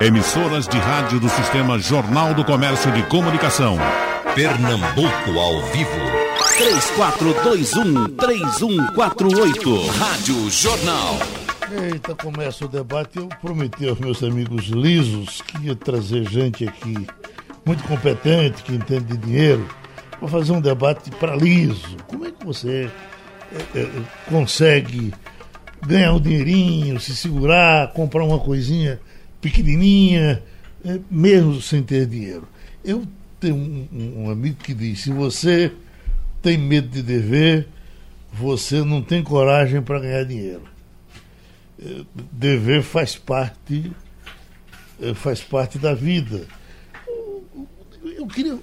Emissoras de rádio do Sistema Jornal do Comércio de Comunicação. Pernambuco ao vivo. 3421-3148. Rádio Jornal. Eita, começa o debate. Eu prometi aos meus amigos lisos que ia trazer gente aqui muito competente, que entende de dinheiro, para fazer um debate para liso. Como é que você é, é, consegue ganhar um dinheirinho, se segurar, comprar uma coisinha pequenininha, é, mesmo sem ter dinheiro? Eu tenho um, um amigo que diz: se você tem medo de dever, você não tem coragem para ganhar dinheiro. É, dever faz parte é, faz parte da vida. Eu queria,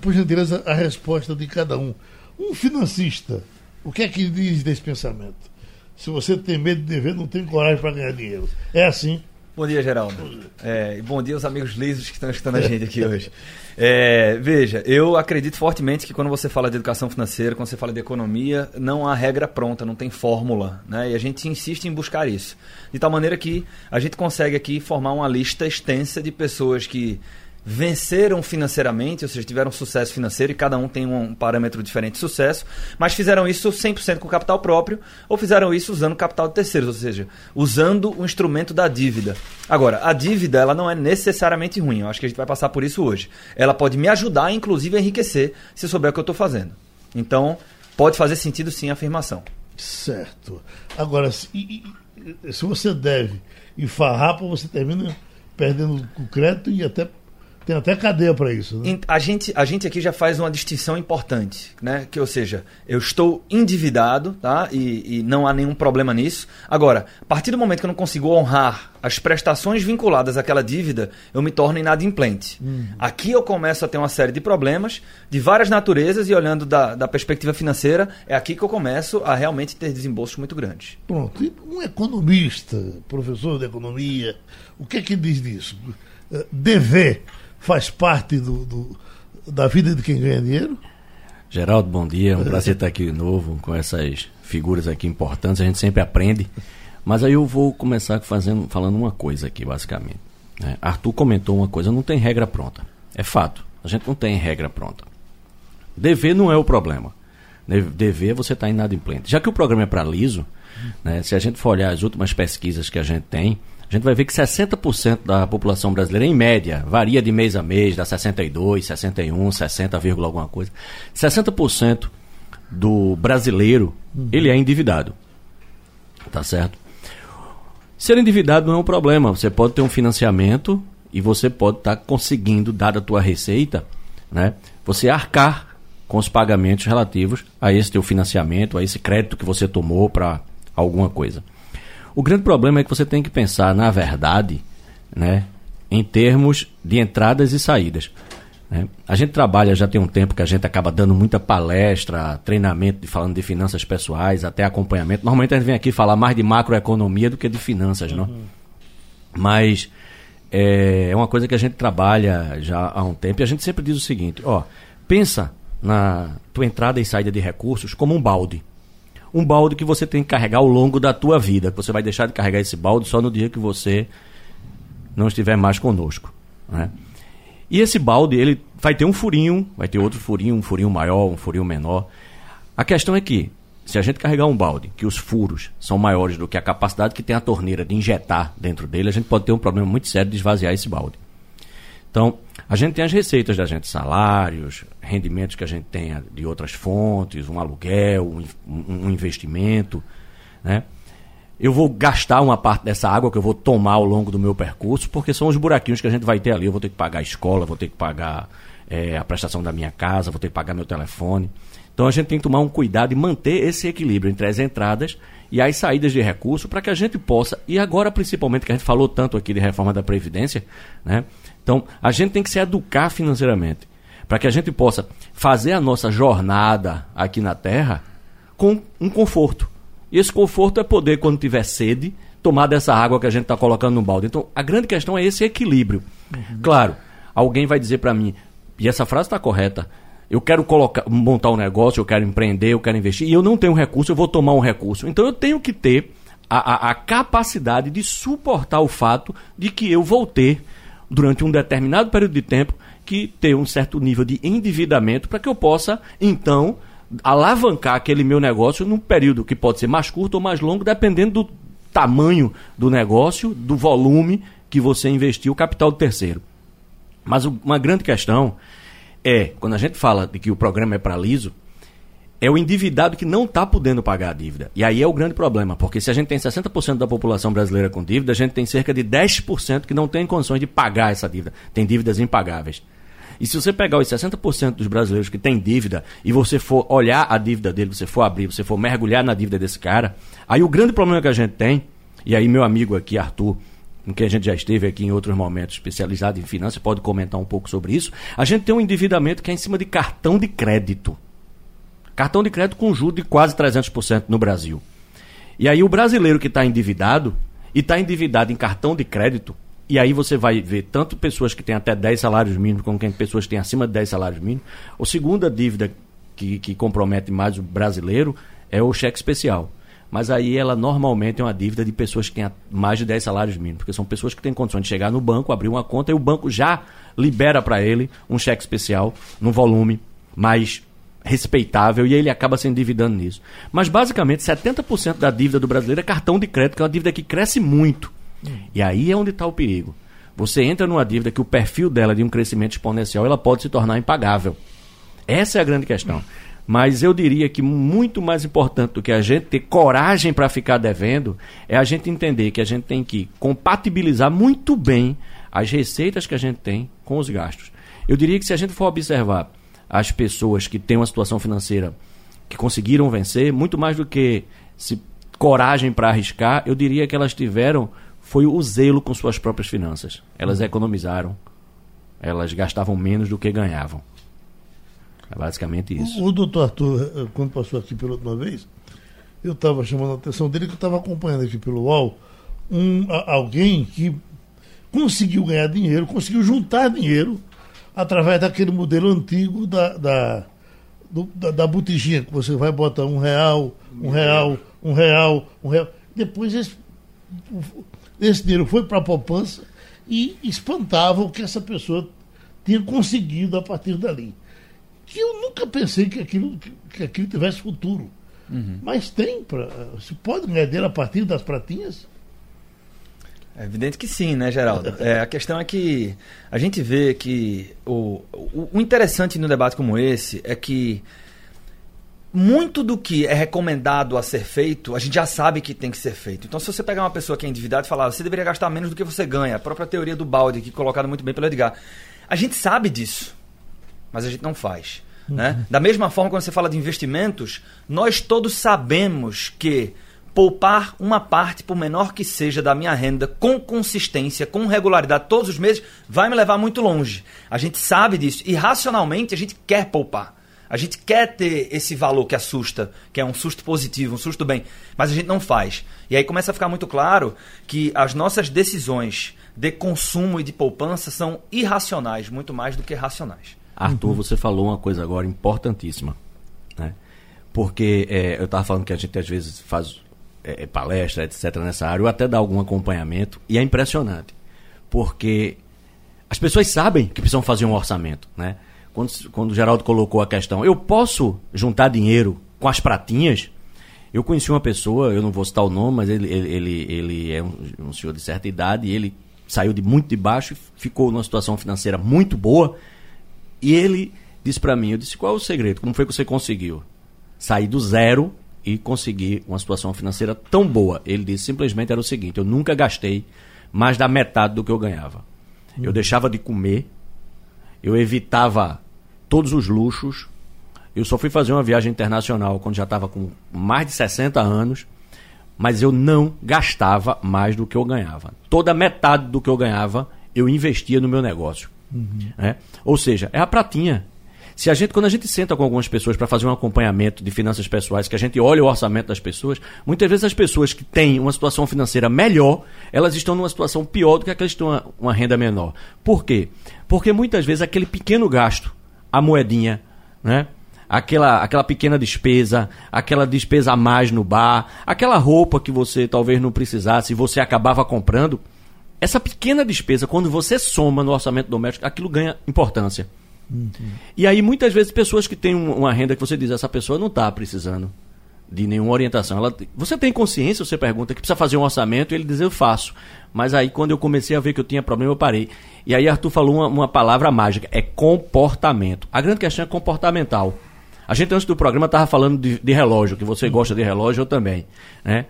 por gentileza, a resposta de cada um. Um financista, o que é que diz desse pensamento? Se você tem medo de dever, não tem coragem para ganhar dinheiro. É assim? Bom dia, Geraldo. É, e bom dia aos amigos lisos que estão escutando a gente aqui hoje. É, veja, eu acredito fortemente que quando você fala de educação financeira, quando você fala de economia, não há regra pronta, não tem fórmula. Né? E a gente insiste em buscar isso. De tal maneira que a gente consegue aqui formar uma lista extensa de pessoas que venceram financeiramente, ou seja, tiveram sucesso financeiro e cada um tem um parâmetro diferente de sucesso, mas fizeram isso 100% com capital próprio ou fizeram isso usando capital de terceiros, ou seja, usando o instrumento da dívida. Agora, a dívida ela não é necessariamente ruim, eu acho que a gente vai passar por isso hoje. Ela pode me ajudar, inclusive, a enriquecer se souber o que eu estou fazendo. Então, pode fazer sentido sim a afirmação. Certo. Agora, se, se você deve e farrapa, você termina perdendo o crédito e até tem até cadeia para isso. Né? A, gente, a gente aqui já faz uma distinção importante, né? Que, ou seja, eu estou endividado, tá? E, e, não há nenhum problema nisso. Agora, a partir do momento que eu não consigo honrar as prestações vinculadas àquela dívida, eu me torno inadimplente. Hum. Aqui eu começo a ter uma série de problemas de várias naturezas e olhando da, da perspectiva financeira, é aqui que eu começo a realmente ter desembolsos muito grandes. Pronto. E um economista, professor de economia, o que é que diz disso? Eh, dever faz parte do, do, da vida de quem ganha dinheiro? Geraldo, bom dia. É um prazer estar aqui de novo com essas figuras aqui importantes. A gente sempre aprende. Mas aí eu vou começar fazendo, falando uma coisa aqui, basicamente. Né? Arthur comentou uma coisa: não tem regra pronta. É fato. A gente não tem regra pronta. Dever não é o problema. Dever é você estar tá inadimplente. Já que o programa é para liso, né, se a gente for olhar as últimas pesquisas que a gente tem, a gente vai ver que 60% da população brasileira, em média, varia de mês a mês, dá 62, 61, 60, alguma coisa. 60% do brasileiro, uhum. ele é endividado. Tá certo? Ser endividado não é um problema. Você pode ter um financiamento e você pode estar tá conseguindo, dada a tua receita, né, você arcar com os pagamentos relativos a esse teu financiamento, a esse crédito que você tomou para alguma coisa. O grande problema é que você tem que pensar, na verdade, né, em termos de entradas e saídas. Né? A gente trabalha já tem um tempo que a gente acaba dando muita palestra, treinamento, falando de finanças pessoais, até acompanhamento. Normalmente a gente vem aqui falar mais de macroeconomia do que de finanças, uhum. não? Mas é, é uma coisa que a gente trabalha já há um tempo e a gente sempre diz o seguinte: ó, pensa na tua entrada e saída de recursos como um balde um balde que você tem que carregar ao longo da tua vida. Você vai deixar de carregar esse balde só no dia que você não estiver mais conosco. Né? E esse balde, ele vai ter um furinho, vai ter outro furinho, um furinho maior, um furinho menor. A questão é que, se a gente carregar um balde, que os furos são maiores do que a capacidade que tem a torneira de injetar dentro dele, a gente pode ter um problema muito sério de esvaziar esse balde. Então, a gente tem as receitas da gente, salários, rendimentos que a gente tenha de outras fontes, um aluguel, um, um investimento, né? Eu vou gastar uma parte dessa água que eu vou tomar ao longo do meu percurso, porque são os buraquinhos que a gente vai ter ali. Eu vou ter que pagar a escola, vou ter que pagar é, a prestação da minha casa, vou ter que pagar meu telefone. Então a gente tem que tomar um cuidado e manter esse equilíbrio entre as entradas e as saídas de recurso para que a gente possa, e agora principalmente que a gente falou tanto aqui de reforma da Previdência, né? Então, a gente tem que se educar financeiramente para que a gente possa fazer a nossa jornada aqui na Terra com um conforto. E esse conforto é poder, quando tiver sede, tomar dessa água que a gente está colocando no balde. Então, a grande questão é esse equilíbrio. Uhum. Claro, alguém vai dizer para mim, e essa frase está correta, eu quero colocar, montar um negócio, eu quero empreender, eu quero investir, e eu não tenho recurso, eu vou tomar um recurso. Então, eu tenho que ter a, a, a capacidade de suportar o fato de que eu vou ter, durante um determinado período de tempo, que ter um certo nível de endividamento para que eu possa, então, alavancar aquele meu negócio num período que pode ser mais curto ou mais longo, dependendo do tamanho do negócio, do volume que você investiu, o capital do terceiro. Mas uma grande questão é, quando a gente fala de que o programa é para liso, é o endividado que não está podendo pagar a dívida. E aí é o grande problema, porque se a gente tem 60% da população brasileira com dívida, a gente tem cerca de 10% que não tem condições de pagar essa dívida, tem dívidas impagáveis. E se você pegar os 60% dos brasileiros que têm dívida e você for olhar a dívida dele, você for abrir, você for mergulhar na dívida desse cara, aí o grande problema que a gente tem, e aí meu amigo aqui, Arthur, com quem a gente já esteve aqui em outros momentos, especializado em finanças, pode comentar um pouco sobre isso, a gente tem um endividamento que é em cima de cartão de crédito. Cartão de crédito com juros de quase 300% no Brasil. E aí o brasileiro que está endividado, e está endividado em cartão de crédito, e aí você vai ver tanto pessoas que têm até 10 salários mínimos, como quem pessoas que têm acima de 10 salários mínimos. A segunda dívida que, que compromete mais o brasileiro é o cheque especial. Mas aí ela normalmente é uma dívida de pessoas que têm mais de 10 salários mínimos, porque são pessoas que têm condições de chegar no banco, abrir uma conta e o banco já libera para ele um cheque especial num volume mais respeitável e ele acaba se endividando nisso. Mas basicamente 70% da dívida do brasileiro é cartão de crédito, que é uma dívida que cresce muito. E aí é onde está o perigo. Você entra numa dívida que o perfil dela de um crescimento exponencial ela pode se tornar impagável. Essa é a grande questão. Mas eu diria que muito mais importante do que a gente ter coragem para ficar devendo é a gente entender que a gente tem que compatibilizar muito bem as receitas que a gente tem com os gastos. Eu diria que se a gente for observar as pessoas que têm uma situação financeira que conseguiram vencer, muito mais do que se coragem para arriscar, eu diria que elas tiveram foi o zelo com suas próprias finanças. Elas economizaram, elas gastavam menos do que ganhavam. É basicamente isso. O, o doutor Arthur, eh, quando passou aqui pela última vez, eu estava chamando a atenção dele que eu estava acompanhando aqui pelo UOL um, a, alguém que conseguiu ganhar dinheiro, conseguiu juntar dinheiro através daquele modelo antigo da, da, do, da, da botijinha, que você vai botar um real, um real, um real, um real. Depois esse, esse dinheiro foi para a poupança e espantava o que essa pessoa tinha conseguido a partir dali. Que eu nunca pensei que aquilo, que aquilo tivesse futuro. Uhum. Mas tem, pra, se pode ganhar dinheiro a partir das pratinhas? É evidente que sim, né, Geraldo? É, a questão é que a gente vê que o, o, o interessante no debate como esse é que muito do que é recomendado a ser feito, a gente já sabe que tem que ser feito. Então, se você pegar uma pessoa que é endividada e falar, você deveria gastar menos do que você ganha, a própria teoria do balde, aqui colocada muito bem pelo Edgar, a gente sabe disso, mas a gente não faz. Uhum. Né? Da mesma forma, quando você fala de investimentos, nós todos sabemos que poupar uma parte, por menor que seja, da minha renda com consistência, com regularidade, todos os meses, vai me levar muito longe. A gente sabe disso e racionalmente a gente quer poupar. A gente quer ter esse valor que assusta, que é um susto positivo, um susto bem, mas a gente não faz. E aí começa a ficar muito claro que as nossas decisões de consumo e de poupança são irracionais, muito mais do que racionais. Arthur, você falou uma coisa agora importantíssima, né? Porque é, eu estava falando que a gente às vezes faz é, palestra, etc., nessa área, ou até dá algum acompanhamento, e é impressionante, porque as pessoas sabem que precisam fazer um orçamento, né? quando, quando o Geraldo colocou a questão, eu posso juntar dinheiro com as pratinhas? Eu conheci uma pessoa, eu não vou citar o nome, mas ele, ele, ele, ele é um, um senhor de certa idade e ele saiu de muito de baixo, ficou numa situação financeira muito boa. E ele disse para mim, eu disse, qual é o segredo? Como foi que você conseguiu sair do zero e conseguir uma situação financeira tão boa? Ele disse simplesmente era o seguinte, eu nunca gastei mais da metade do que eu ganhava. Eu deixava de comer eu evitava todos os luxos. Eu só fui fazer uma viagem internacional quando já estava com mais de 60 anos, mas eu não gastava mais do que eu ganhava. Toda metade do que eu ganhava eu investia no meu negócio. Uhum. É? Ou seja, é a pratinha. Se a gente, quando a gente senta com algumas pessoas para fazer um acompanhamento de finanças pessoais, que a gente olha o orçamento das pessoas, muitas vezes as pessoas que têm uma situação financeira melhor, elas estão numa situação pior do que aquelas que têm uma, uma renda menor. Por quê? Porque muitas vezes aquele pequeno gasto, a moedinha, né? aquela, aquela pequena despesa, aquela despesa a mais no bar, aquela roupa que você talvez não precisasse e você acabava comprando, essa pequena despesa, quando você soma no orçamento doméstico, aquilo ganha importância. Uhum. E aí, muitas vezes, pessoas que têm uma renda que você diz, essa pessoa não está precisando de nenhuma orientação. Ela, você tem consciência, você pergunta, que precisa fazer um orçamento, e ele diz, eu faço. Mas aí, quando eu comecei a ver que eu tinha problema, eu parei. E aí, Arthur falou uma, uma palavra mágica, é comportamento. A grande questão é comportamental. A gente, antes do programa, estava falando de, de, relógio, que você gosta de relógio, eu também. Né?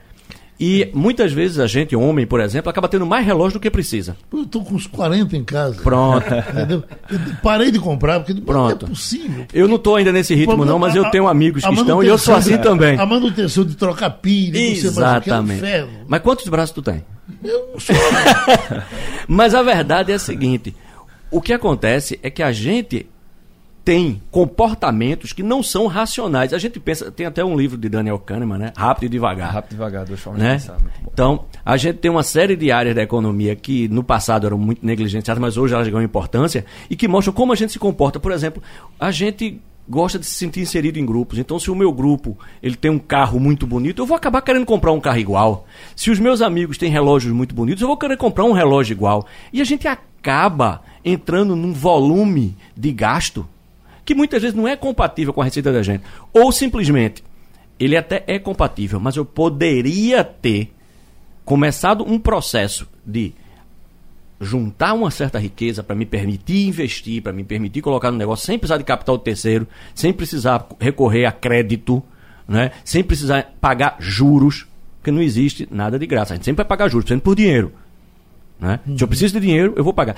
E muitas vezes a gente, homem, por exemplo, acaba tendo mais relógio do que precisa. Eu estou com uns 40 em casa. Pronto. Entendeu? Eu parei de comprar, porque Pronto. não é possível. Eu não estou ainda nesse ritmo, não, mas eu tenho amigos que estão e eu sou assim também. A manutenção de trocar pilha, Exatamente. Você, é um mas quantos braços tu tem? Eu não sou. mas a verdade é a seguinte: o que acontece é que a gente tem comportamentos que não são racionais. A gente pensa, tem até um livro de Daniel Kahneman, né? Rápido e devagar. Rápido e devagar, duas formas né? de pensar. Então, a gente tem uma série de áreas da economia que no passado eram muito negligenciadas, mas hoje elas ganham importância e que mostram como a gente se comporta. Por exemplo, a gente gosta de se sentir inserido em grupos. Então, se o meu grupo ele tem um carro muito bonito, eu vou acabar querendo comprar um carro igual. Se os meus amigos têm relógios muito bonitos, eu vou querer comprar um relógio igual. E a gente acaba entrando num volume de gasto que muitas vezes não é compatível com a receita da gente. Ou simplesmente, ele até é compatível, mas eu poderia ter começado um processo de juntar uma certa riqueza para me permitir investir, para me permitir colocar no negócio sem precisar de capital terceiro, sem precisar recorrer a crédito, né? sem precisar pagar juros, porque não existe nada de graça. A gente sempre vai pagar juros, sempre por dinheiro. Né? Uhum. Se eu preciso de dinheiro, eu vou pagar.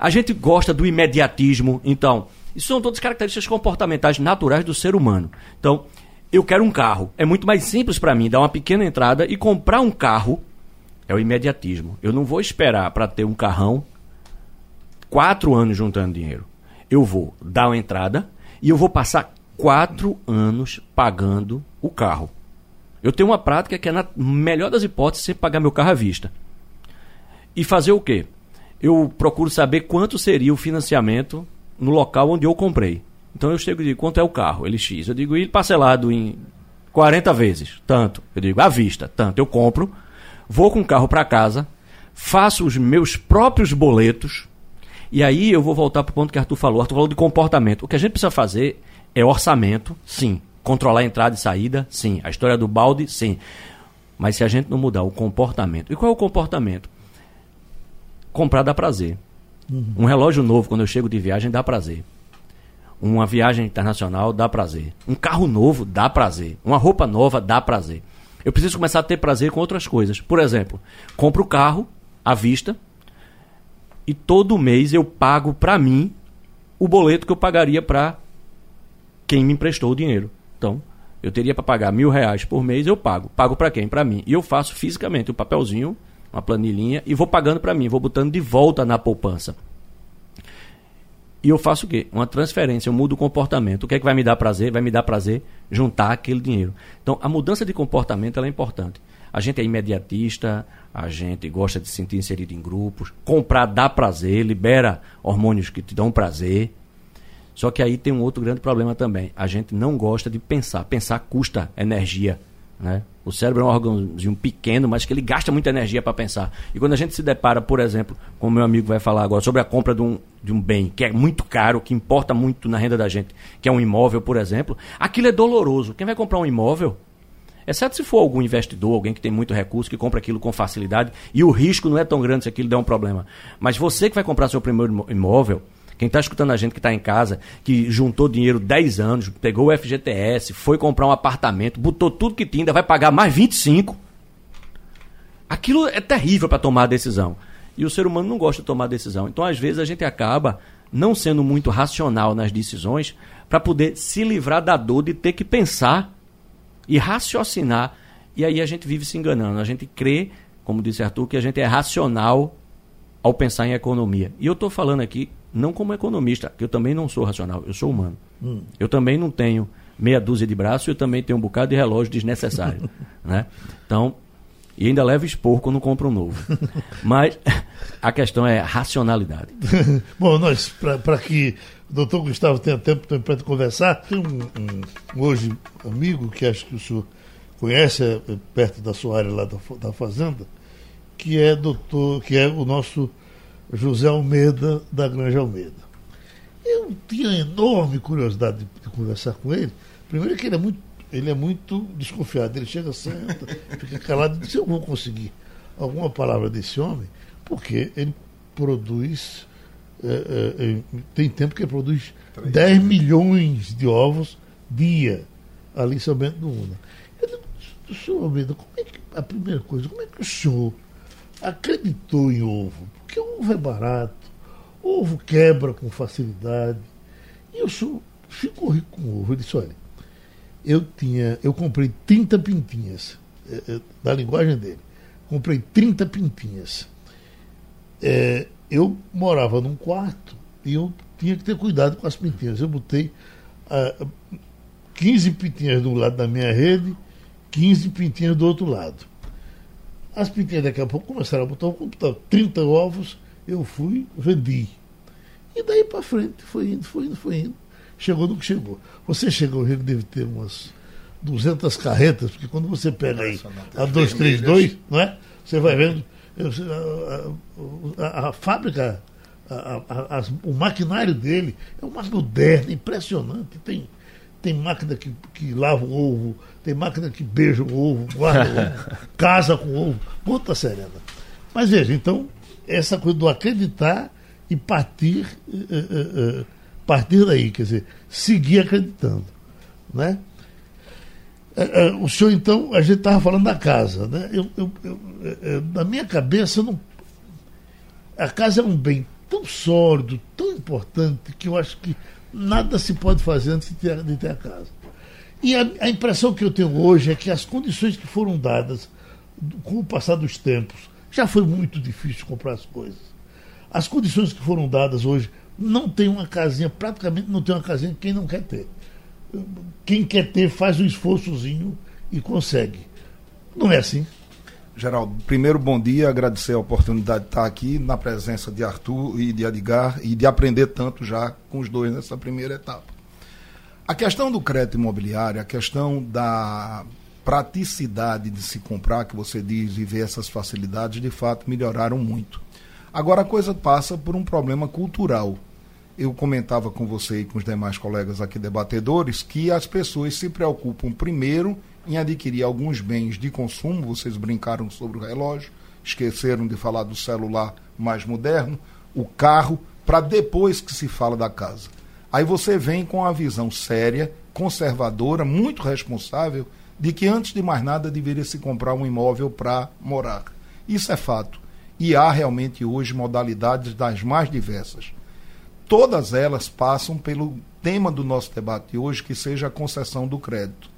A gente gosta do imediatismo, então isso são todas características comportamentais naturais do ser humano. Então, eu quero um carro. É muito mais simples para mim dar uma pequena entrada e comprar um carro. É o imediatismo. Eu não vou esperar para ter um carrão quatro anos juntando dinheiro. Eu vou dar uma entrada e eu vou passar quatro anos pagando o carro. Eu tenho uma prática que é, na melhor das hipóteses, sempre pagar meu carro à vista. E fazer o quê? Eu procuro saber quanto seria o financiamento no local onde eu comprei. Então eu chego e digo, quanto é o carro? Ele X. Eu digo, e parcelado em 40 vezes? Tanto. Eu digo, à vista, tanto. Eu compro, vou com o carro para casa, faço os meus próprios boletos, e aí eu vou voltar para o ponto que Arthur falou. Arthur falou de comportamento. O que a gente precisa fazer é orçamento, sim. Controlar a entrada e saída, sim. A história do balde, sim. Mas se a gente não mudar o comportamento. E qual é o comportamento? Comprar dá prazer. Uhum. Um relógio novo, quando eu chego de viagem, dá prazer. Uma viagem internacional dá prazer. Um carro novo dá prazer. Uma roupa nova dá prazer. Eu preciso começar a ter prazer com outras coisas. Por exemplo, compro o carro à vista e todo mês eu pago para mim o boleto que eu pagaria para quem me emprestou o dinheiro. Então, eu teria para pagar mil reais por mês, eu pago. Pago para quem? Para mim. E eu faço fisicamente o papelzinho uma planilhinha, e vou pagando para mim, vou botando de volta na poupança. E eu faço o quê? Uma transferência, eu mudo o comportamento. O que é que vai me dar prazer? Vai me dar prazer juntar aquele dinheiro. Então, a mudança de comportamento é importante. A gente é imediatista, a gente gosta de se sentir inserido em grupos. Comprar dá prazer, libera hormônios que te dão prazer. Só que aí tem um outro grande problema também. A gente não gosta de pensar. Pensar custa energia. Né? O cérebro é um órgãozinho pequeno, mas que ele gasta muita energia para pensar. E quando a gente se depara, por exemplo, como meu amigo vai falar agora, sobre a compra de um, de um bem que é muito caro, que importa muito na renda da gente, que é um imóvel, por exemplo, aquilo é doloroso. Quem vai comprar um imóvel, exceto se for algum investidor, alguém que tem muito recurso, que compra aquilo com facilidade, e o risco não é tão grande se aquilo der um problema. Mas você que vai comprar seu primeiro imóvel, quem está escutando a gente que está em casa, que juntou dinheiro 10 anos, pegou o FGTS, foi comprar um apartamento, botou tudo que tinha, ainda vai pagar mais 25. Aquilo é terrível para tomar a decisão. E o ser humano não gosta de tomar decisão. Então, às vezes, a gente acaba não sendo muito racional nas decisões para poder se livrar da dor de ter que pensar e raciocinar. E aí a gente vive se enganando. A gente crê, como disse Arthur, que a gente é racional ao pensar em economia. E eu estou falando aqui não como economista, que eu também não sou racional, eu sou humano. Hum. Eu também não tenho meia dúzia de braços, eu também tenho um bocado de relógio desnecessário. né? Então, E ainda leva expor quando compra um novo. Mas a questão é racionalidade. Bom, nós, para que o doutor Gustavo tenha tempo para conversar, tem um, um, hoje amigo que acho que o senhor conhece, é, é perto da sua área lá da, da Fazenda, que é doutor, que é o nosso José Almeida da Granja Almeida. Eu tinha enorme curiosidade de, conversar com ele. Primeiro que ele é muito ele é muito desconfiado. Ele chega, senta, fica calado e diz: Eu vou conseguir alguma palavra desse homem, porque ele produz. É, é tem tempo que ele produz 10 milhões de ovos dia ali em São Bento do Una. Eu digo, senhor Almeida, como é que, a primeira coisa, como é que o senhor acreditou em ovo? Porque ovo é barato, ovo quebra com facilidade. E o senhor ficou rico com ovo. Ele disse, olha, eu tinha, eu comprei 30 pintinhas, é, é, da linguagem dele. Comprei 30 pintinhas. É, eu morava num quarto e eu tinha que ter cuidado com as pintinhas. Eu botei ah, 15 pintinhas do lado da minha rede, 15 pintinhas do outro lado. As pintinhas daqui a pouco começaram a botar o computador, 30 ovos, eu fui, vendi. E daí para frente, foi indo, foi indo, foi indo chegou no que chegou. Você chegou Rio, deve ter umas 200 carretas, porque quando você pega aí a 232, não é? Você vai vendo a, a, a fábrica, a, o maquinário dele é uma moderna, impressionante. Tem, tem máquina que, que lava o ovo, tem máquina que beija o ovo, guarda o ovo, casa com o ovo, puta serena. Mas veja, então, essa coisa do acreditar e partir. Uh, uh, uh, partir daí, quer dizer, seguir acreditando. Né? É, é, o senhor, então, a gente estava falando da casa. Né? Eu, eu, eu, é, na minha cabeça, não... a casa é um bem tão sólido, tão importante, que eu acho que nada se pode fazer antes de ter, de ter a casa. E a, a, impressão que eu tenho hoje é que as condições que foram dadas com o passar dos tempos, já foi muito difícil comprar as coisas. As condições que foram dadas hoje não tem uma casinha, praticamente não tem uma casinha quem não quer ter. Quem quer ter faz um esforçozinho e consegue. Não é assim? Geraldo, primeiro bom dia, agradecer a oportunidade de estar aqui na presença de Arthur e de Edgar e de aprender tanto já com os dois nessa primeira etapa. A questão do crédito imobiliário, a questão da praticidade de se comprar, que você diz, e ver essas facilidades, de fato melhoraram muito. Agora a coisa passa por um problema cultural eu comentava com você e com os demais colegas aqui debatedores que as pessoas se preocupam primeiro em adquirir alguns bens de consumo, vocês brincaram sobre o relógio, esqueceram de falar do celular mais moderno, o carro, para depois que se fala da casa. Aí você vem com a visão séria, conservadora, muito responsável, de que antes de mais nada deveria se comprar um imóvel para morar. Isso é fato. E há realmente hoje modalidades das mais diversas todas elas passam pelo tema do nosso debate de hoje, que seja a concessão do crédito.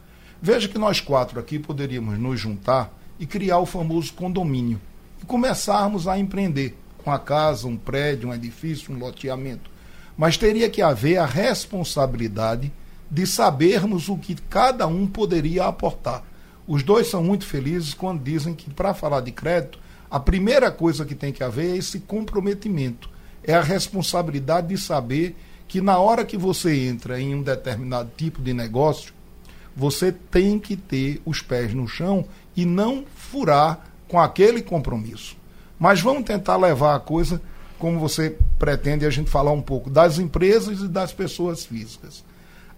Veja que nós quatro aqui poderíamos nos juntar e criar o famoso condomínio e começarmos a empreender com a casa, um prédio, um edifício, um loteamento. Mas teria que haver a responsabilidade de sabermos o que cada um poderia aportar. Os dois são muito felizes quando dizem que para falar de crédito, a primeira coisa que tem que haver é esse comprometimento é a responsabilidade de saber que na hora que você entra em um determinado tipo de negócio, você tem que ter os pés no chão e não furar com aquele compromisso. Mas vamos tentar levar a coisa como você pretende a gente falar um pouco das empresas e das pessoas físicas.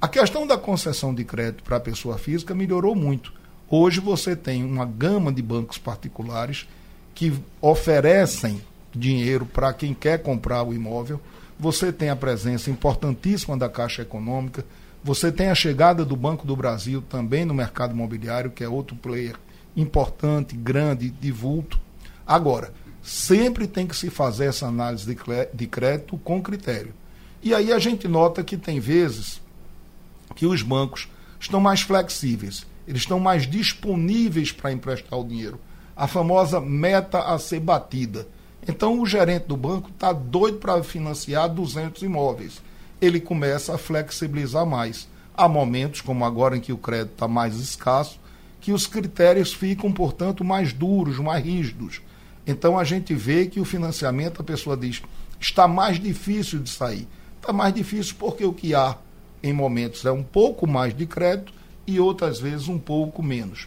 A questão da concessão de crédito para a pessoa física melhorou muito. Hoje você tem uma gama de bancos particulares que oferecem dinheiro para quem quer comprar o imóvel. Você tem a presença importantíssima da Caixa Econômica. Você tem a chegada do Banco do Brasil também no mercado imobiliário, que é outro player importante, grande, de vulto. Agora, sempre tem que se fazer essa análise de crédito com critério. E aí a gente nota que tem vezes que os bancos estão mais flexíveis, eles estão mais disponíveis para emprestar o dinheiro. A famosa meta a ser batida. Então o gerente do banco está doido para financiar 200 imóveis. Ele começa a flexibilizar mais. Há momentos, como agora em que o crédito está mais escasso, que os critérios ficam, portanto, mais duros, mais rígidos. Então a gente vê que o financiamento, a pessoa diz, está mais difícil de sair. Está mais difícil porque o que há em momentos é um pouco mais de crédito e outras vezes um pouco menos.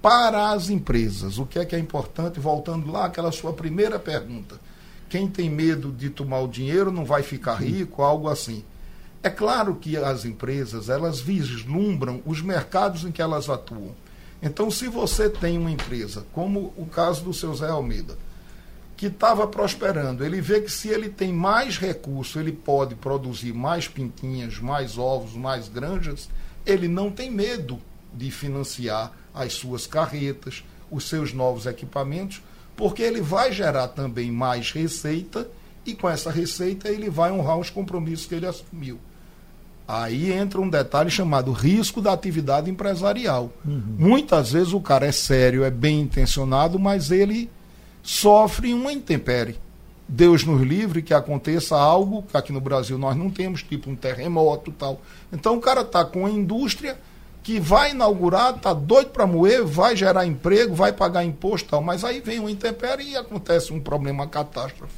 Para as empresas, o que é que é importante? Voltando lá àquela sua primeira pergunta. Quem tem medo de tomar o dinheiro não vai ficar rico, algo assim. É claro que as empresas, elas vislumbram os mercados em que elas atuam. Então, se você tem uma empresa, como o caso do seu Zé Almeida, que estava prosperando, ele vê que se ele tem mais recurso, ele pode produzir mais pintinhas, mais ovos, mais granjas, ele não tem medo de financiar as suas carretas, os seus novos equipamentos, porque ele vai gerar também mais receita e com essa receita ele vai honrar os compromissos que ele assumiu. Aí entra um detalhe chamado risco da atividade empresarial. Uhum. Muitas vezes o cara é sério, é bem intencionado, mas ele sofre uma intempérie. Deus nos livre que aconteça algo que aqui no Brasil nós não temos, tipo um terremoto tal. Então o cara está com a indústria que vai inaugurar, está doido para moer, vai gerar emprego, vai pagar imposto tal, mas aí vem uma intempérie e acontece um problema, uma catástrofe.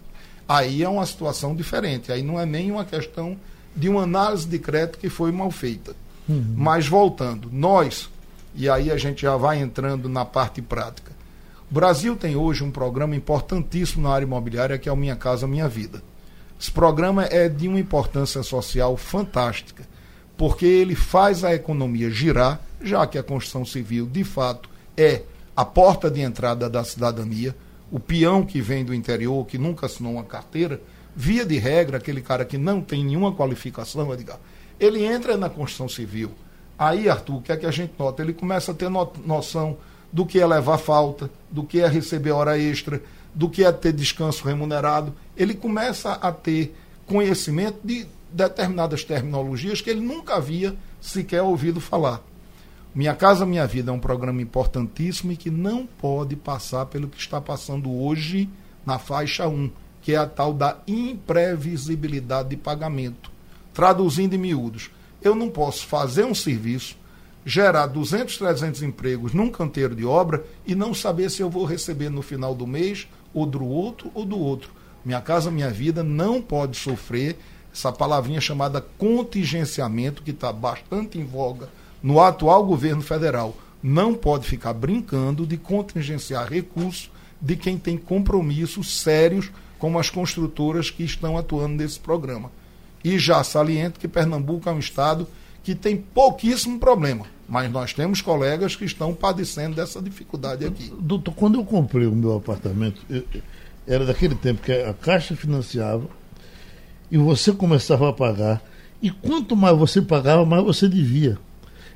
Aí é uma situação diferente, aí não é nem uma questão de uma análise de crédito que foi mal feita. Uhum. Mas voltando, nós, e aí a gente já vai entrando na parte prática. O Brasil tem hoje um programa importantíssimo na área imobiliária que é o Minha Casa Minha Vida. Esse programa é de uma importância social fantástica, porque ele faz a economia girar, já que a construção civil, de fato, é a porta de entrada da cidadania. O peão que vem do interior, que nunca assinou uma carteira, via de regra, aquele cara que não tem nenhuma qualificação, ele entra na construção civil. Aí, Arthur, o que é que a gente nota? Ele começa a ter no noção do que é levar falta, do que é receber hora extra, do que é ter descanso remunerado. Ele começa a ter conhecimento de determinadas terminologias que ele nunca havia sequer ouvido falar. Minha Casa Minha Vida é um programa importantíssimo e que não pode passar pelo que está passando hoje na faixa 1 que é a tal da imprevisibilidade de pagamento. Traduzindo em miúdos, eu não posso fazer um serviço, gerar 200, 300 empregos num canteiro de obra e não saber se eu vou receber no final do mês, ou do outro, ou do outro. Minha casa, minha vida não pode sofrer essa palavrinha chamada contingenciamento, que está bastante em voga no atual governo federal. Não pode ficar brincando de contingenciar recursos de quem tem compromissos sérios como as construtoras que estão atuando nesse programa. E já saliento que Pernambuco é um estado que tem pouquíssimo problema, mas nós temos colegas que estão padecendo dessa dificuldade aqui. Doutor, quando eu comprei o meu apartamento, eu, era daquele tempo que a Caixa financiava e você começava a pagar, e quanto mais você pagava, mais você devia.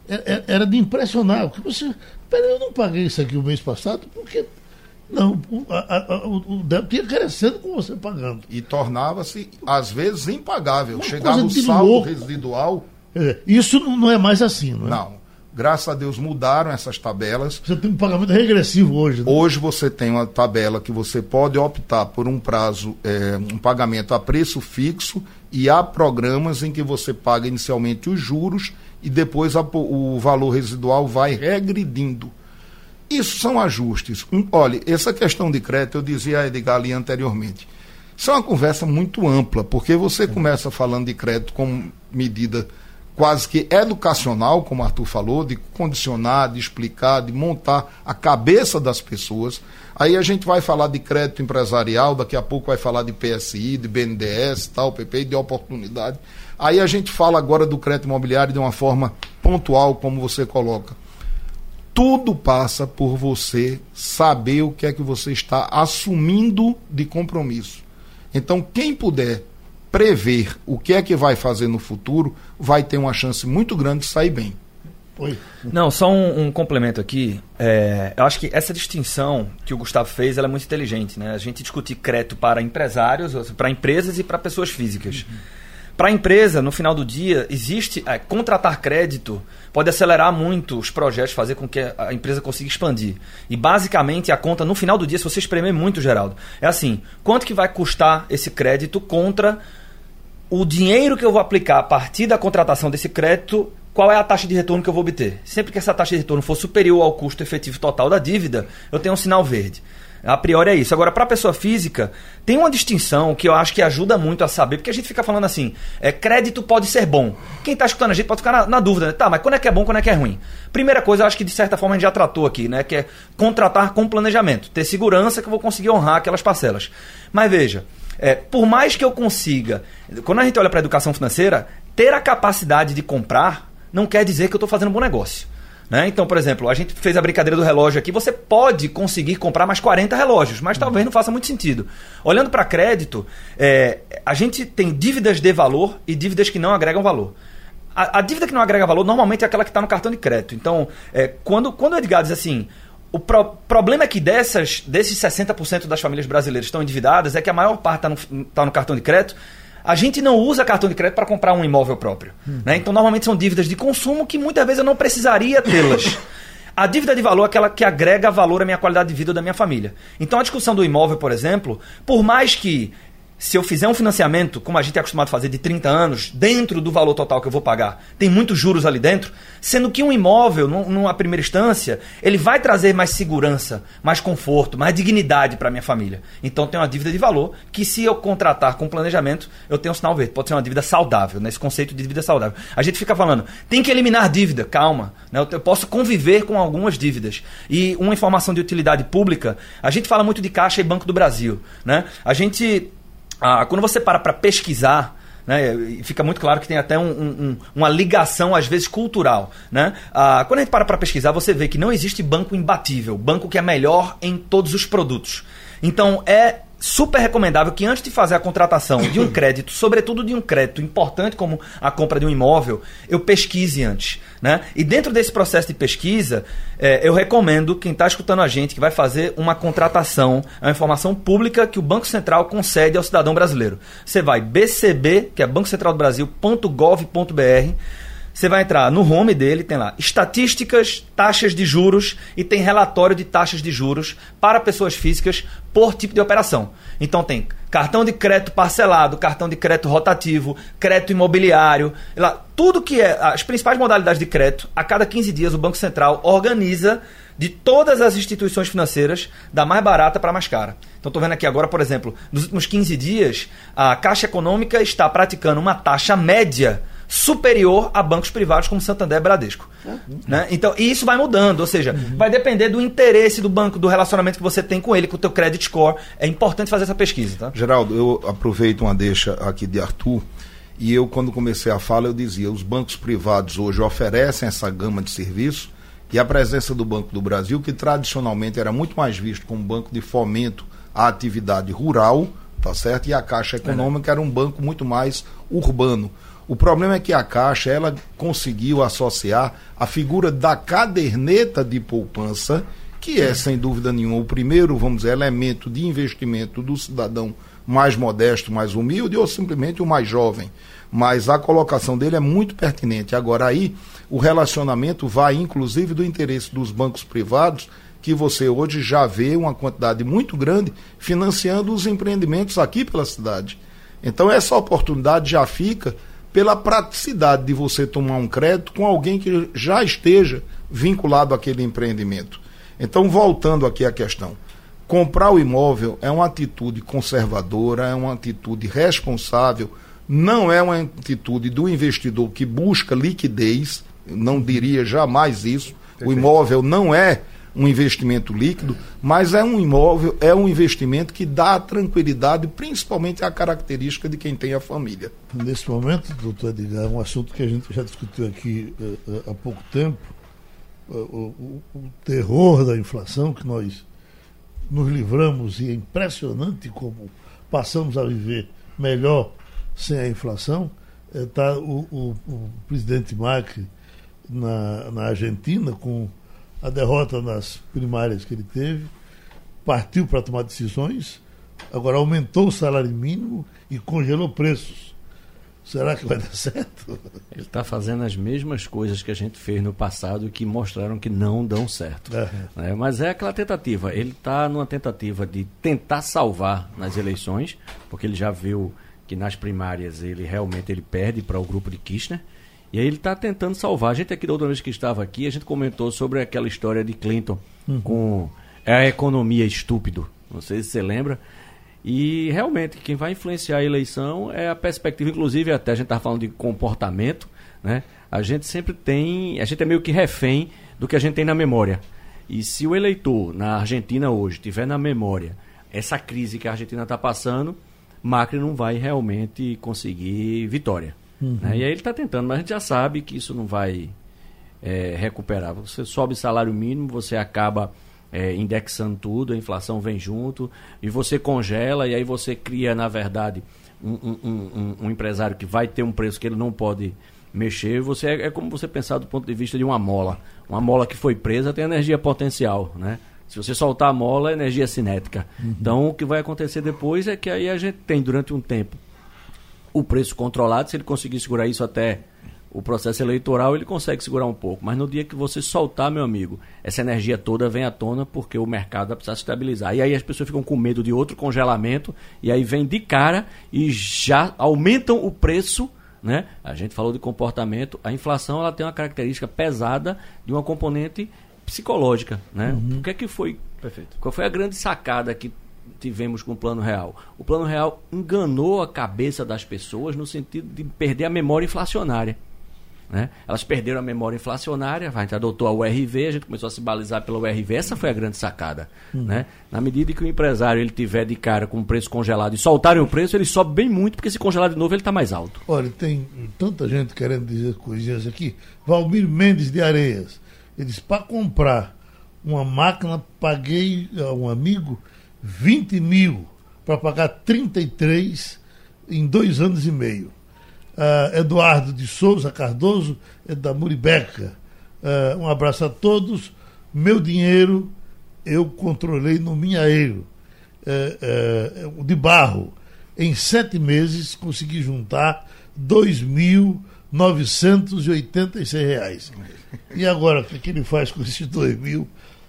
Era, era de impressionar, porque você. Peraí, eu não paguei isso aqui o mês passado, porque não, a, a, o débito ia crescendo com você pagando. E tornava-se, às vezes, impagável. Uma Chegava o saldo louco. residual. É, isso não é mais assim, não é? Não. Graças a Deus mudaram essas tabelas. Você tem um pagamento regressivo hoje. Né? Hoje você tem uma tabela que você pode optar por um prazo, é, um pagamento a preço fixo e há programas em que você paga inicialmente os juros e depois a, o valor residual vai regredindo. Isso são ajustes. Olha, essa questão de crédito, eu dizia a Edgar ali anteriormente, isso é uma conversa muito ampla, porque você começa falando de crédito como medida quase que educacional, como Arthur falou, de condicionar, de explicar, de montar a cabeça das pessoas. Aí a gente vai falar de crédito empresarial, daqui a pouco vai falar de PSI, de BNDES, tal, PP, de oportunidade. Aí a gente fala agora do crédito imobiliário de uma forma pontual, como você coloca tudo passa por você saber o que é que você está assumindo de compromisso. Então, quem puder prever o que é que vai fazer no futuro, vai ter uma chance muito grande de sair bem. Oi. Não, só um, um complemento aqui. É, eu acho que essa distinção que o Gustavo fez é muito inteligente. Né? A gente discutir crédito para empresários, para empresas e para pessoas físicas. Uhum. Para a empresa, no final do dia, existe é, contratar crédito pode acelerar muito os projetos, fazer com que a empresa consiga expandir. E basicamente a conta no final do dia, se você espremer muito, Geraldo, é assim: quanto que vai custar esse crédito contra o dinheiro que eu vou aplicar a partir da contratação desse crédito qual é a taxa de retorno que eu vou obter? Sempre que essa taxa de retorno for superior ao custo efetivo total da dívida, eu tenho um sinal verde. A priori é isso. Agora, para a pessoa física, tem uma distinção que eu acho que ajuda muito a saber, porque a gente fica falando assim: é, crédito pode ser bom. Quem está escutando a gente pode ficar na, na, dúvida, né? Tá, mas quando é que é bom, quando é que é ruim? Primeira coisa, eu acho que de certa forma a gente já tratou aqui, né? Que é contratar com planejamento, ter segurança que eu vou conseguir honrar aquelas parcelas. Mas veja, é, por mais que eu consiga, quando a gente olha para a educação financeira, ter a capacidade de comprar não quer dizer que eu estou fazendo um bom negócio. Né? Então, por exemplo, a gente fez a brincadeira do relógio aqui. Você pode conseguir comprar mais 40 relógios, mas talvez não faça muito sentido. Olhando para crédito, é, a gente tem dívidas de valor e dívidas que não agregam valor. A, a dívida que não agrega valor normalmente é aquela que está no cartão de crédito. Então, é, quando, quando o Edgar diz assim, o pro, problema é que dessas, desses 60% das famílias brasileiras estão endividadas, é que a maior parte está no, tá no cartão de crédito. A gente não usa cartão de crédito para comprar um imóvel próprio. Uhum. Né? Então, normalmente são dívidas de consumo que muitas vezes eu não precisaria tê-las. A dívida de valor é aquela que agrega valor à minha qualidade de vida da minha família. Então, a discussão do imóvel, por exemplo, por mais que se eu fizer um financiamento, como a gente é acostumado a fazer, de 30 anos, dentro do valor total que eu vou pagar, tem muitos juros ali dentro, sendo que um imóvel, numa primeira instância, ele vai trazer mais segurança, mais conforto, mais dignidade para minha família. Então tem uma dívida de valor que, se eu contratar com planejamento, eu tenho um sinal verde. Pode ser uma dívida saudável, nesse né? conceito de dívida saudável. A gente fica falando, tem que eliminar dívida, calma. Né? Eu posso conviver com algumas dívidas. E uma informação de utilidade pública, a gente fala muito de Caixa e Banco do Brasil. Né? A gente ah, quando você para para pesquisar, né, fica muito claro que tem até um, um, uma ligação, às vezes, cultural. Né? Ah, quando a gente para para pesquisar, você vê que não existe banco imbatível, banco que é melhor em todos os produtos. Então, é super recomendável que antes de fazer a contratação de um crédito, sobretudo de um crédito importante como a compra de um imóvel, eu pesquise antes. Né? E dentro desse processo de pesquisa, é, eu recomendo quem está escutando a gente que vai fazer uma contratação, é uma informação pública que o Banco Central concede ao cidadão brasileiro. Você vai bcb, que é Banco Central do Brasil.gov.br você vai entrar no home dele, tem lá estatísticas, taxas de juros e tem relatório de taxas de juros para pessoas físicas por tipo de operação. Então tem cartão de crédito parcelado, cartão de crédito rotativo, crédito imobiliário, lá, tudo que é as principais modalidades de crédito, a cada 15 dias o Banco Central organiza de todas as instituições financeiras, da mais barata para a mais cara. Então estou vendo aqui agora, por exemplo, nos últimos 15 dias, a Caixa Econômica está praticando uma taxa média superior a bancos privados como Santander e Bradesco. Uhum. Né? Então, e isso vai mudando, ou seja, uhum. vai depender do interesse do banco, do relacionamento que você tem com ele, com o teu credit score. É importante fazer essa pesquisa. Tá? Geraldo, eu aproveito uma deixa aqui de Arthur. E eu, quando comecei a fala, eu dizia: os bancos privados hoje oferecem essa gama de serviço e a presença do Banco do Brasil, que tradicionalmente era muito mais visto como banco de fomento à atividade rural, tá certo? E a Caixa Econômica é. era um banco muito mais urbano. O problema é que a Caixa ela conseguiu associar a figura da caderneta de poupança, que é, sem dúvida nenhuma, o primeiro, vamos dizer, elemento de investimento do cidadão mais modesto, mais humilde ou simplesmente o mais jovem. Mas a colocação dele é muito pertinente. Agora, aí, o relacionamento vai, inclusive, do interesse dos bancos privados, que você hoje já vê uma quantidade muito grande financiando os empreendimentos aqui pela cidade. Então, essa oportunidade já fica pela praticidade de você tomar um crédito com alguém que já esteja vinculado àquele empreendimento. Então, voltando aqui à questão, comprar o imóvel é uma atitude conservadora, é uma atitude responsável, não é uma atitude do investidor que busca liquidez, não diria jamais isso. O imóvel não é um investimento líquido, mas é um imóvel, é um investimento que dá tranquilidade, principalmente a característica de quem tem a família. Nesse momento, doutor Edgar, um assunto que a gente já discutiu aqui uh, há pouco tempo, uh, o, o, terror da inflação, que nós nos livramos e é impressionante como passamos a viver melhor sem a inflação. Está o, o, o, presidente Macri na, na Argentina com a derrota nas primárias que ele teve, partiu para tomar decisões, agora aumentou o salário mínimo e congelou preços. Será que vai dar certo? Ele está fazendo as mesmas coisas que a gente fez no passado que mostraram que não dão certo. É. Né? Mas é aquela tentativa. Ele está numa tentativa de tentar salvar nas eleições, porque ele já viu que nas primárias ele realmente ele perde para o grupo de Kirchner E aí ele está tentando salvar. A gente aqui da outra vez que estava aqui, a gente comentou sobre aquela história de Clinton uhum. com a economia estúpido. Não sei se você lembra. E realmente, quem vai influenciar a eleição é a perspectiva, inclusive até a gente estava falando de comportamento, né? A gente sempre tem, a gente é meio que refém do que a gente tem na memória. E se o eleitor na Argentina hoje tiver na memória essa crise que a Argentina está passando, Macri não vai realmente conseguir vitória. Uhum. Né? E aí ele está tentando, mas a gente já sabe que isso não vai é, recuperar. Você sobe salário mínimo, você acaba é, indexando tudo, a inflação vem junto, e você congela, e aí você cria, na verdade, um, um, um, um empresário que vai ter um preço que ele não pode mexer. Você é, é, como você pensar do ponto de vista de uma mola. Uma mola que foi presa tem energia potencial, né? Se você soltar a mola, é energia cinética. Uhum. Então, o que vai acontecer depois é que aí a gente tem, durante um tempo, o preço controlado. Se ele conseguir segurar isso até o processo eleitoral, ele consegue segurar um pouco. Mas no dia que você soltar, meu amigo, essa energia toda vem à tona porque o mercado vai precisar se estabilizar. E aí as pessoas ficam com medo de outro congelamento, e aí vem de cara e já aumentam o preço. Né? A gente falou de comportamento. A inflação ela tem uma característica pesada de uma componente psicológica, né? Uhum. O que é que foi? Perfeito. Qual foi a grande sacada que tivemos com o Plano Real? O Plano Real enganou a cabeça das pessoas no sentido de perder a memória inflacionária. Né? Elas perderam a memória inflacionária, a gente adotou a URV, a gente começou a se balizar pela URV, essa foi a grande sacada. Uhum. Né? Na medida que o empresário ele tiver de cara com o preço congelado e soltarem o preço, ele sobe bem muito, porque se congelar de novo ele está mais alto. Olha, tem tanta gente querendo dizer coisinhas aqui. Valmir Mendes de Areias. Ele disse, para comprar uma máquina, paguei a um amigo 20 mil para pagar 33 em dois anos e meio. Uh, Eduardo de Souza Cardoso, é da Muribeca. Uh, um abraço a todos. Meu dinheiro eu controlei no Minhaeiro, uh, de barro. Em sete meses consegui juntar dois mil 986 reais. E agora, o que, que ele faz com esses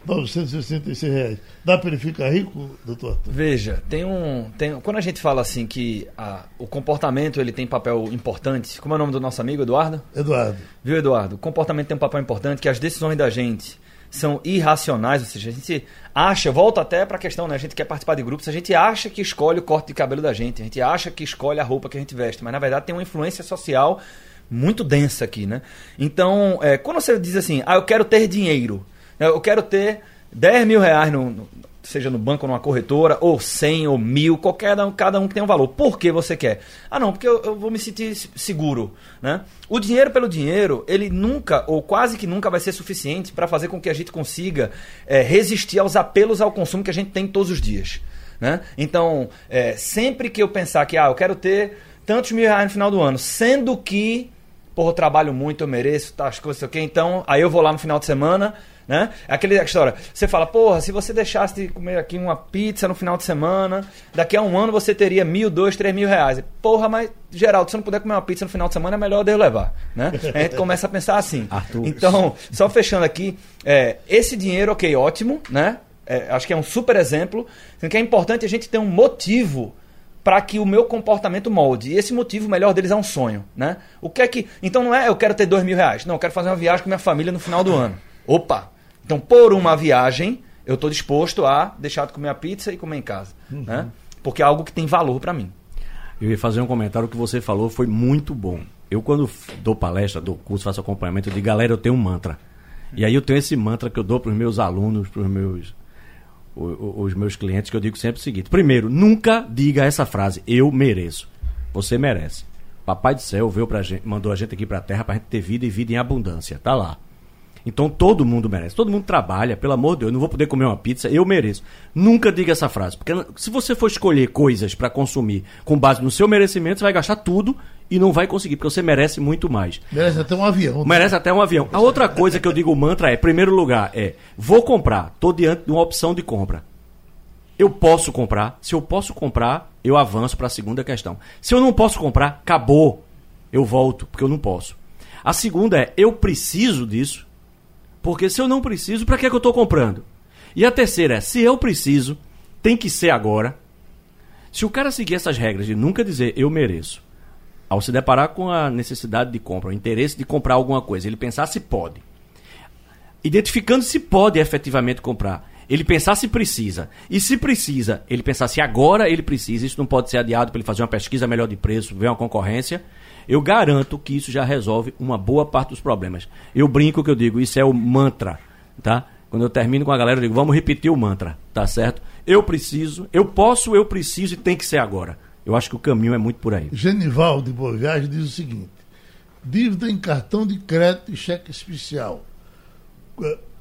2.966 reais? Dá para ele ficar rico, doutor? Veja, tem um. Tem, quando a gente fala assim que a, o comportamento ele tem papel importante, como é o nome do nosso amigo, Eduardo? Eduardo. Viu, Eduardo? O comportamento tem um papel importante, que as decisões da gente são irracionais, ou seja, a gente acha, volta até para a questão, né? A gente quer participar de grupos, a gente acha que escolhe o corte de cabelo da gente, a gente acha que escolhe a roupa que a gente veste, mas na verdade tem uma influência social muito densa aqui, né? Então, é, quando você diz assim, ah, eu quero ter dinheiro, eu quero ter 10 mil reais, no, no, seja no banco numa corretora, ou 100 ou mil, qualquer um, cada um tem um valor. Por que você quer? Ah, não, porque eu, eu vou me sentir seguro, né? O dinheiro pelo dinheiro, ele nunca, ou quase que nunca vai ser suficiente para fazer com que a gente consiga é, resistir aos apelos ao consumo que a gente tem todos os dias. Né? Então, é, sempre que eu pensar que ah, eu quero ter tantos mil reais no final do ano, sendo que porra, eu trabalho muito, eu mereço, tá, as coisas, sei o quê. Então, aí eu vou lá no final de semana, né? É aquele história. Você fala, porra, se você deixasse de comer aqui uma pizza no final de semana, daqui a um ano você teria mil, dois, três mil reais. Porra, mas, Geraldo, se você não puder comer uma pizza no final de semana, é melhor eu levar, né? A gente começa a pensar assim. Arthur. Então, só fechando aqui, é, esse dinheiro, ok, ótimo, né? É, acho que é um super exemplo. Que é importante a gente ter um motivo para que o meu comportamento molde. E esse motivo melhor deles é um sonho, né? O que é que. Então não é eu quero ter dois mil reais. Não, eu quero fazer uma viagem com minha família no final do ano. Opa! Então, por uma viagem, eu estou disposto a deixar de comer a pizza e comer em casa. Uhum. Né? Porque é algo que tem valor para mim. Eu ia fazer um comentário, o que você falou foi muito bom. Eu, quando dou palestra, dou curso, faço acompanhamento, eu digo, galera, eu tenho um mantra. E aí eu tenho esse mantra que eu dou para os meus alunos, para os meus os meus clientes que eu digo sempre o seguinte: primeiro, nunca diga essa frase, eu mereço. Você merece. Papai do céu veio pra gente, mandou a gente aqui para a terra para a gente ter vida e vida em abundância. Tá lá. Então todo mundo merece. Todo mundo trabalha, pelo amor de Deus, eu não vou poder comer uma pizza, eu mereço. Nunca diga essa frase, porque se você for escolher coisas para consumir com base no seu merecimento, você vai gastar tudo e não vai conseguir, porque você merece muito mais. Merece até um avião. Merece até um avião. A outra coisa que eu digo o mantra é, primeiro lugar, é vou comprar, estou diante de uma opção de compra. Eu posso comprar. Se eu posso comprar, eu avanço para a segunda questão. Se eu não posso comprar, acabou. Eu volto, porque eu não posso. A segunda é, eu preciso disso. Porque se eu não preciso, para que, é que eu estou comprando? E a terceira é, se eu preciso, tem que ser agora. Se o cara seguir essas regras de nunca dizer eu mereço, ao se deparar com a necessidade de compra, o interesse de comprar alguma coisa, ele pensar se pode. Identificando se pode efetivamente comprar. Ele pensar se precisa. E se precisa, ele pensar se agora ele precisa. Isso não pode ser adiado para ele fazer uma pesquisa melhor de preço, ver uma concorrência. Eu garanto que isso já resolve uma boa parte dos problemas. Eu brinco que eu digo, isso é o mantra, tá? Quando eu termino com a galera, eu digo, vamos repetir o mantra, tá certo? Eu preciso, eu posso, eu preciso e tem que ser agora. Eu acho que o caminho é muito por aí. Genival de Boa Viagem diz o seguinte: dívida em cartão de crédito e cheque especial.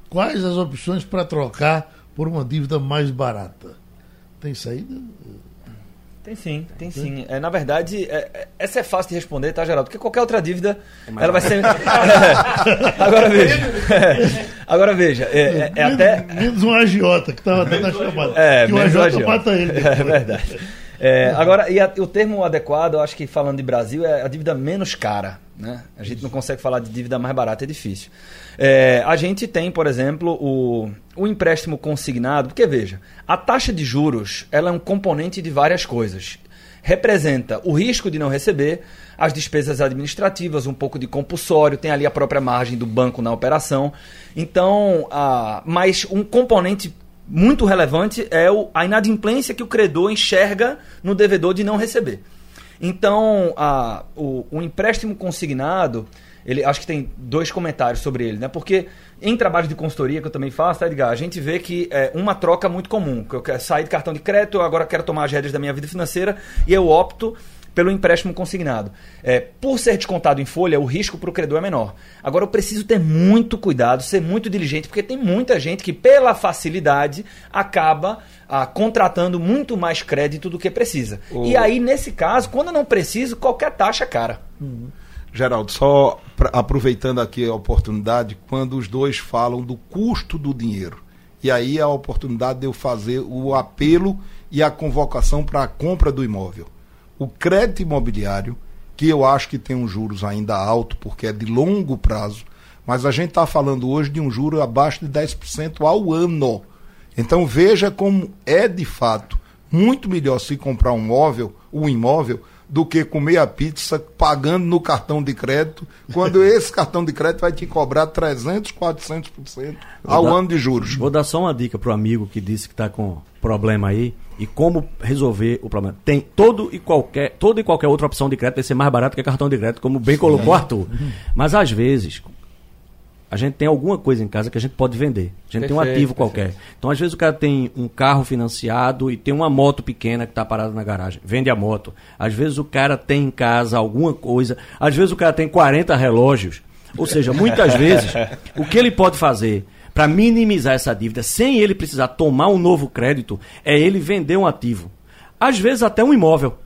Quais as opções para trocar por uma dívida mais barata? Tem saída? Tem sim, tem sim. É, na verdade, é, é, essa é fácil de responder, tá, Geraldo? Porque qualquer outra dívida, é ela vai ser. agora veja. agora veja. É, é até. Menos um agiota que estava dando a chamada. É, que o agiota, agiota mata ele. É verdade. É, agora, e a, o termo adequado, eu acho que falando de Brasil, é a dívida menos cara. Né? A gente não consegue falar de dívida mais barata, é difícil. É, a gente tem, por exemplo, o, o empréstimo consignado, porque veja, a taxa de juros ela é um componente de várias coisas. Representa o risco de não receber, as despesas administrativas, um pouco de compulsório, tem ali a própria margem do banco na operação. Então, a, mas um componente muito relevante é o, a inadimplência que o credor enxerga no devedor de não receber. Então, a, o, o, empréstimo consignado, ele acho que tem dois comentários sobre ele, né? Porque em trabalho de consultoria que eu também faço, tá, Edgar? A gente vê que é uma troca muito comum. Que eu quero sair de cartão de crédito, eu agora quero tomar as rédeas da minha vida financeira e eu opto pelo empréstimo consignado. É, por ser descontado em folha, o risco para o credor é menor. Agora, eu preciso ter muito cuidado, ser muito diligente, porque tem muita gente que, pela facilidade, acaba ah, contratando muito mais crédito do que precisa. O... E aí, nesse caso, quando não preciso, qualquer taxa é cara. Uhum. Geraldo, só pra, aproveitando aqui a oportunidade, quando os dois falam do custo do dinheiro. E aí a oportunidade de eu fazer o apelo e a convocação para a compra do imóvel o crédito imobiliário, que eu acho que tem um juros ainda alto, porque é de longo prazo, mas a gente está falando hoje de um juro abaixo de 10% ao ano. Então veja como é de fato muito melhor se comprar um móvel, um imóvel, do que comer a pizza pagando no cartão de crédito, quando esse cartão de crédito vai te cobrar 300, 400% ao dar, ano de juros. Vou dar só uma dica para o amigo que disse que está com problema aí e como resolver o problema. Tem todo e qualquer, toda e qualquer outra opção de crédito vai ser mais barato que cartão de crédito, como bem colocou Arthur. Mas às vezes, a gente tem alguma coisa em casa que a gente pode vender. A gente perfeito, tem um ativo perfeito. qualquer. Então, às vezes, o cara tem um carro financiado e tem uma moto pequena que está parada na garagem. Vende a moto. Às vezes, o cara tem em casa alguma coisa. Às vezes, o cara tem 40 relógios. Ou seja, muitas vezes, o que ele pode fazer para minimizar essa dívida sem ele precisar tomar um novo crédito é ele vender um ativo. Às vezes, até um imóvel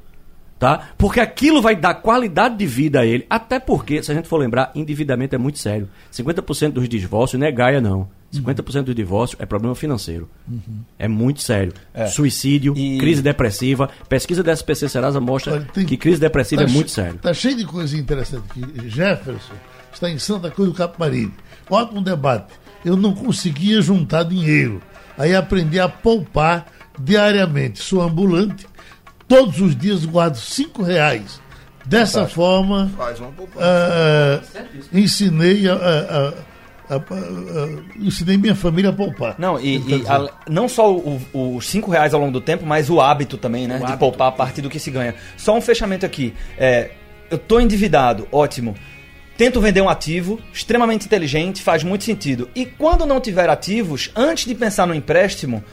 tá? Porque aquilo vai dar qualidade de vida a ele, até porque, se a gente for lembrar, endividamento é muito sério. 50% dos divórcios não é gaia, não. 50% do divórcio é problema financeiro. Uhum. É muito sério. É. Suicídio, e... crise depressiva. Pesquisa da SPC Serasa mostra tem... que crise depressiva tá é muito sério. Está cheio de coisa interessante aqui. Jefferson está em Santa Cruz do Capibaribe. Ótimo debate. Eu não conseguia juntar dinheiro. Aí aprendi a poupar diariamente. Sou ambulante todos os dias guardo cinco reais. Dessa Fantástico. forma, uh, ensinei a, a, a, ensinei minha família a poupar. Não, e, e não só os cinco reais ao longo do tempo, mas o hábito também, né? O de hábito. poupar a partir do que se ganha. Só um fechamento aqui. É, eu estou endividado, ótimo. Tento vender um ativo, extremamente inteligente, faz muito sentido. E quando não tiver ativos, antes de pensar no empréstimo,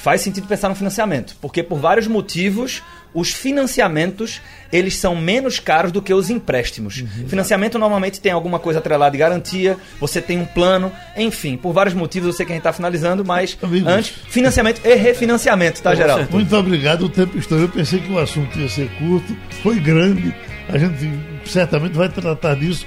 faz sentido pensar no financiamento, porque por vários motivos os financiamentos eles são menos caros do que os empréstimos. Uhum, Financiamento normalmente tem alguma coisa atrelada de garantia, você tem um plano, enfim, por vários motivos eu sei que a gente está finalizando, mas Amigos. antes, financiamento e refinanciamento, tá, geral? Muito obrigado, o tempo estourou. Eu pensei que o assunto ia ser curto, foi grande. A gente certamente vai tratar disso